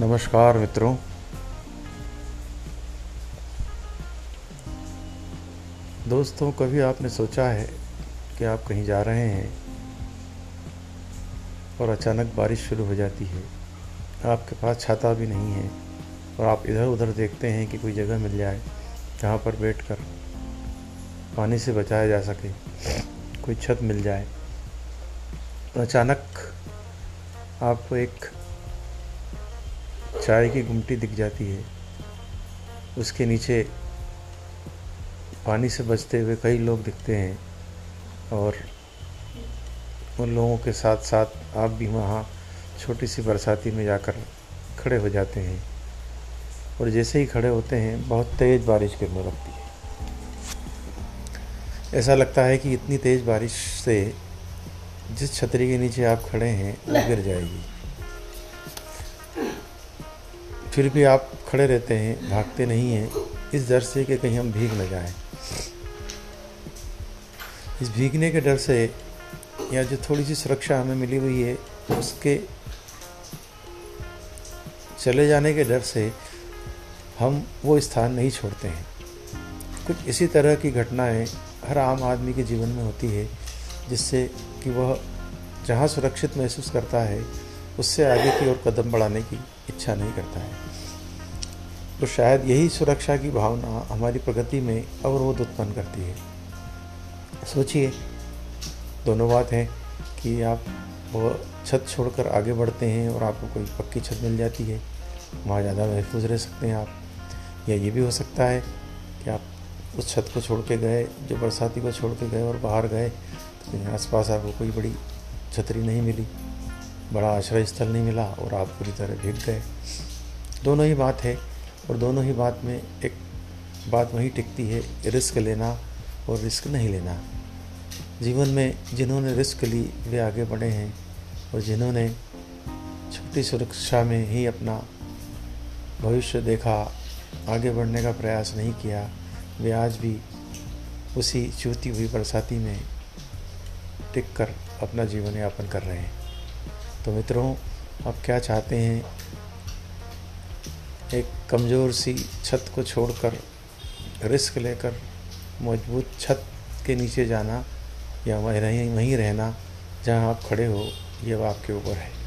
नमस्कार मित्रों। दोस्तों, कभी आपने सोचा है कि आप कहीं जा रहे हैं और अचानक बारिश शुरू हो जाती है? आपके पास छाता भी नहीं है और आप इधर उधर देखते हैं कि कोई जगह मिल जाए जहाँ पर बैठकर पानी से बचाया जा सके, कोई छत मिल जाए। अचानक आपको एक चाय की गुमटी दिख जाती है। उसके नीचे पानी से बचते हुए कई लोग दिखते हैं और उन लोगों के साथ साथ आप भी वहाँ छोटी सी बरसाती में जाकर खड़े हो जाते हैं। और जैसे ही खड़े होते हैं, बहुत तेज़ बारिश गिरने लगती है। ऐसा लगता है कि इतनी तेज़ बारिश से जिस छतरी के नीचे आप खड़े हैं, वो गिर जाएगी। फिर भी आप खड़े रहते हैं, भागते नहीं हैं, इस डर से कि कहीं हम भीग न जाएँ। इस भीगने के डर से या जो थोड़ी सी सुरक्षा हमें मिली हुई है, उसके चले जाने के डर से हम वो स्थान नहीं छोड़ते हैं। कुछ इसी तरह की घटनाएँ हर आम आदमी के जीवन में होती है, जिससे कि वह जहाँ सुरक्षित महसूस करता है, उससे आगे की ओर कदम बढ़ाने की इच्छा नहीं करता है। तो शायद यही सुरक्षा की भावना हमारी प्रगति में अवरोध उत्पन्न करती है। सोचिए, दोनों बात है कि आप वो छत छोड़कर आगे बढ़ते हैं और आपको कोई पक्की छत मिल जाती है। वहाँ ज़्यादा महफूज रह सकते हैं आप। या ये भी हो सकता है कि आप उस छत को छोड़ के गए, जो बरसाती को छोड़ के गए और बाहर गए तो आस पास आपको कोई बड़ी छतरी नहीं मिली। बड़ा आश्रय स्थल नहीं मिला और आप पूरी तरह भीग गए। दोनों ही बात है और दोनों ही बात में एक बात वही टिकती है, रिस्क लेना और रिस्क नहीं लेना। जीवन में जिन्होंने रिस्क ली, वे आगे बढ़े हैं और जिन्होंने छोटी सुरक्षा में ही अपना भविष्य देखा, आगे बढ़ने का प्रयास नहीं किया, वे आज भी उसी चूती हुई बरसाती में टिक कर अपना जीवन यापन कर रहे हैं। तो मित्रों, आप क्या चाहते हैं? एक कमज़ोर सी छत को छोड़कर, रिस्क लेकर, मज़बूत छत के नीचे जाना या वहीं वहीं रहना, जहाँ आप खड़े हो, ये आपके ऊपर है।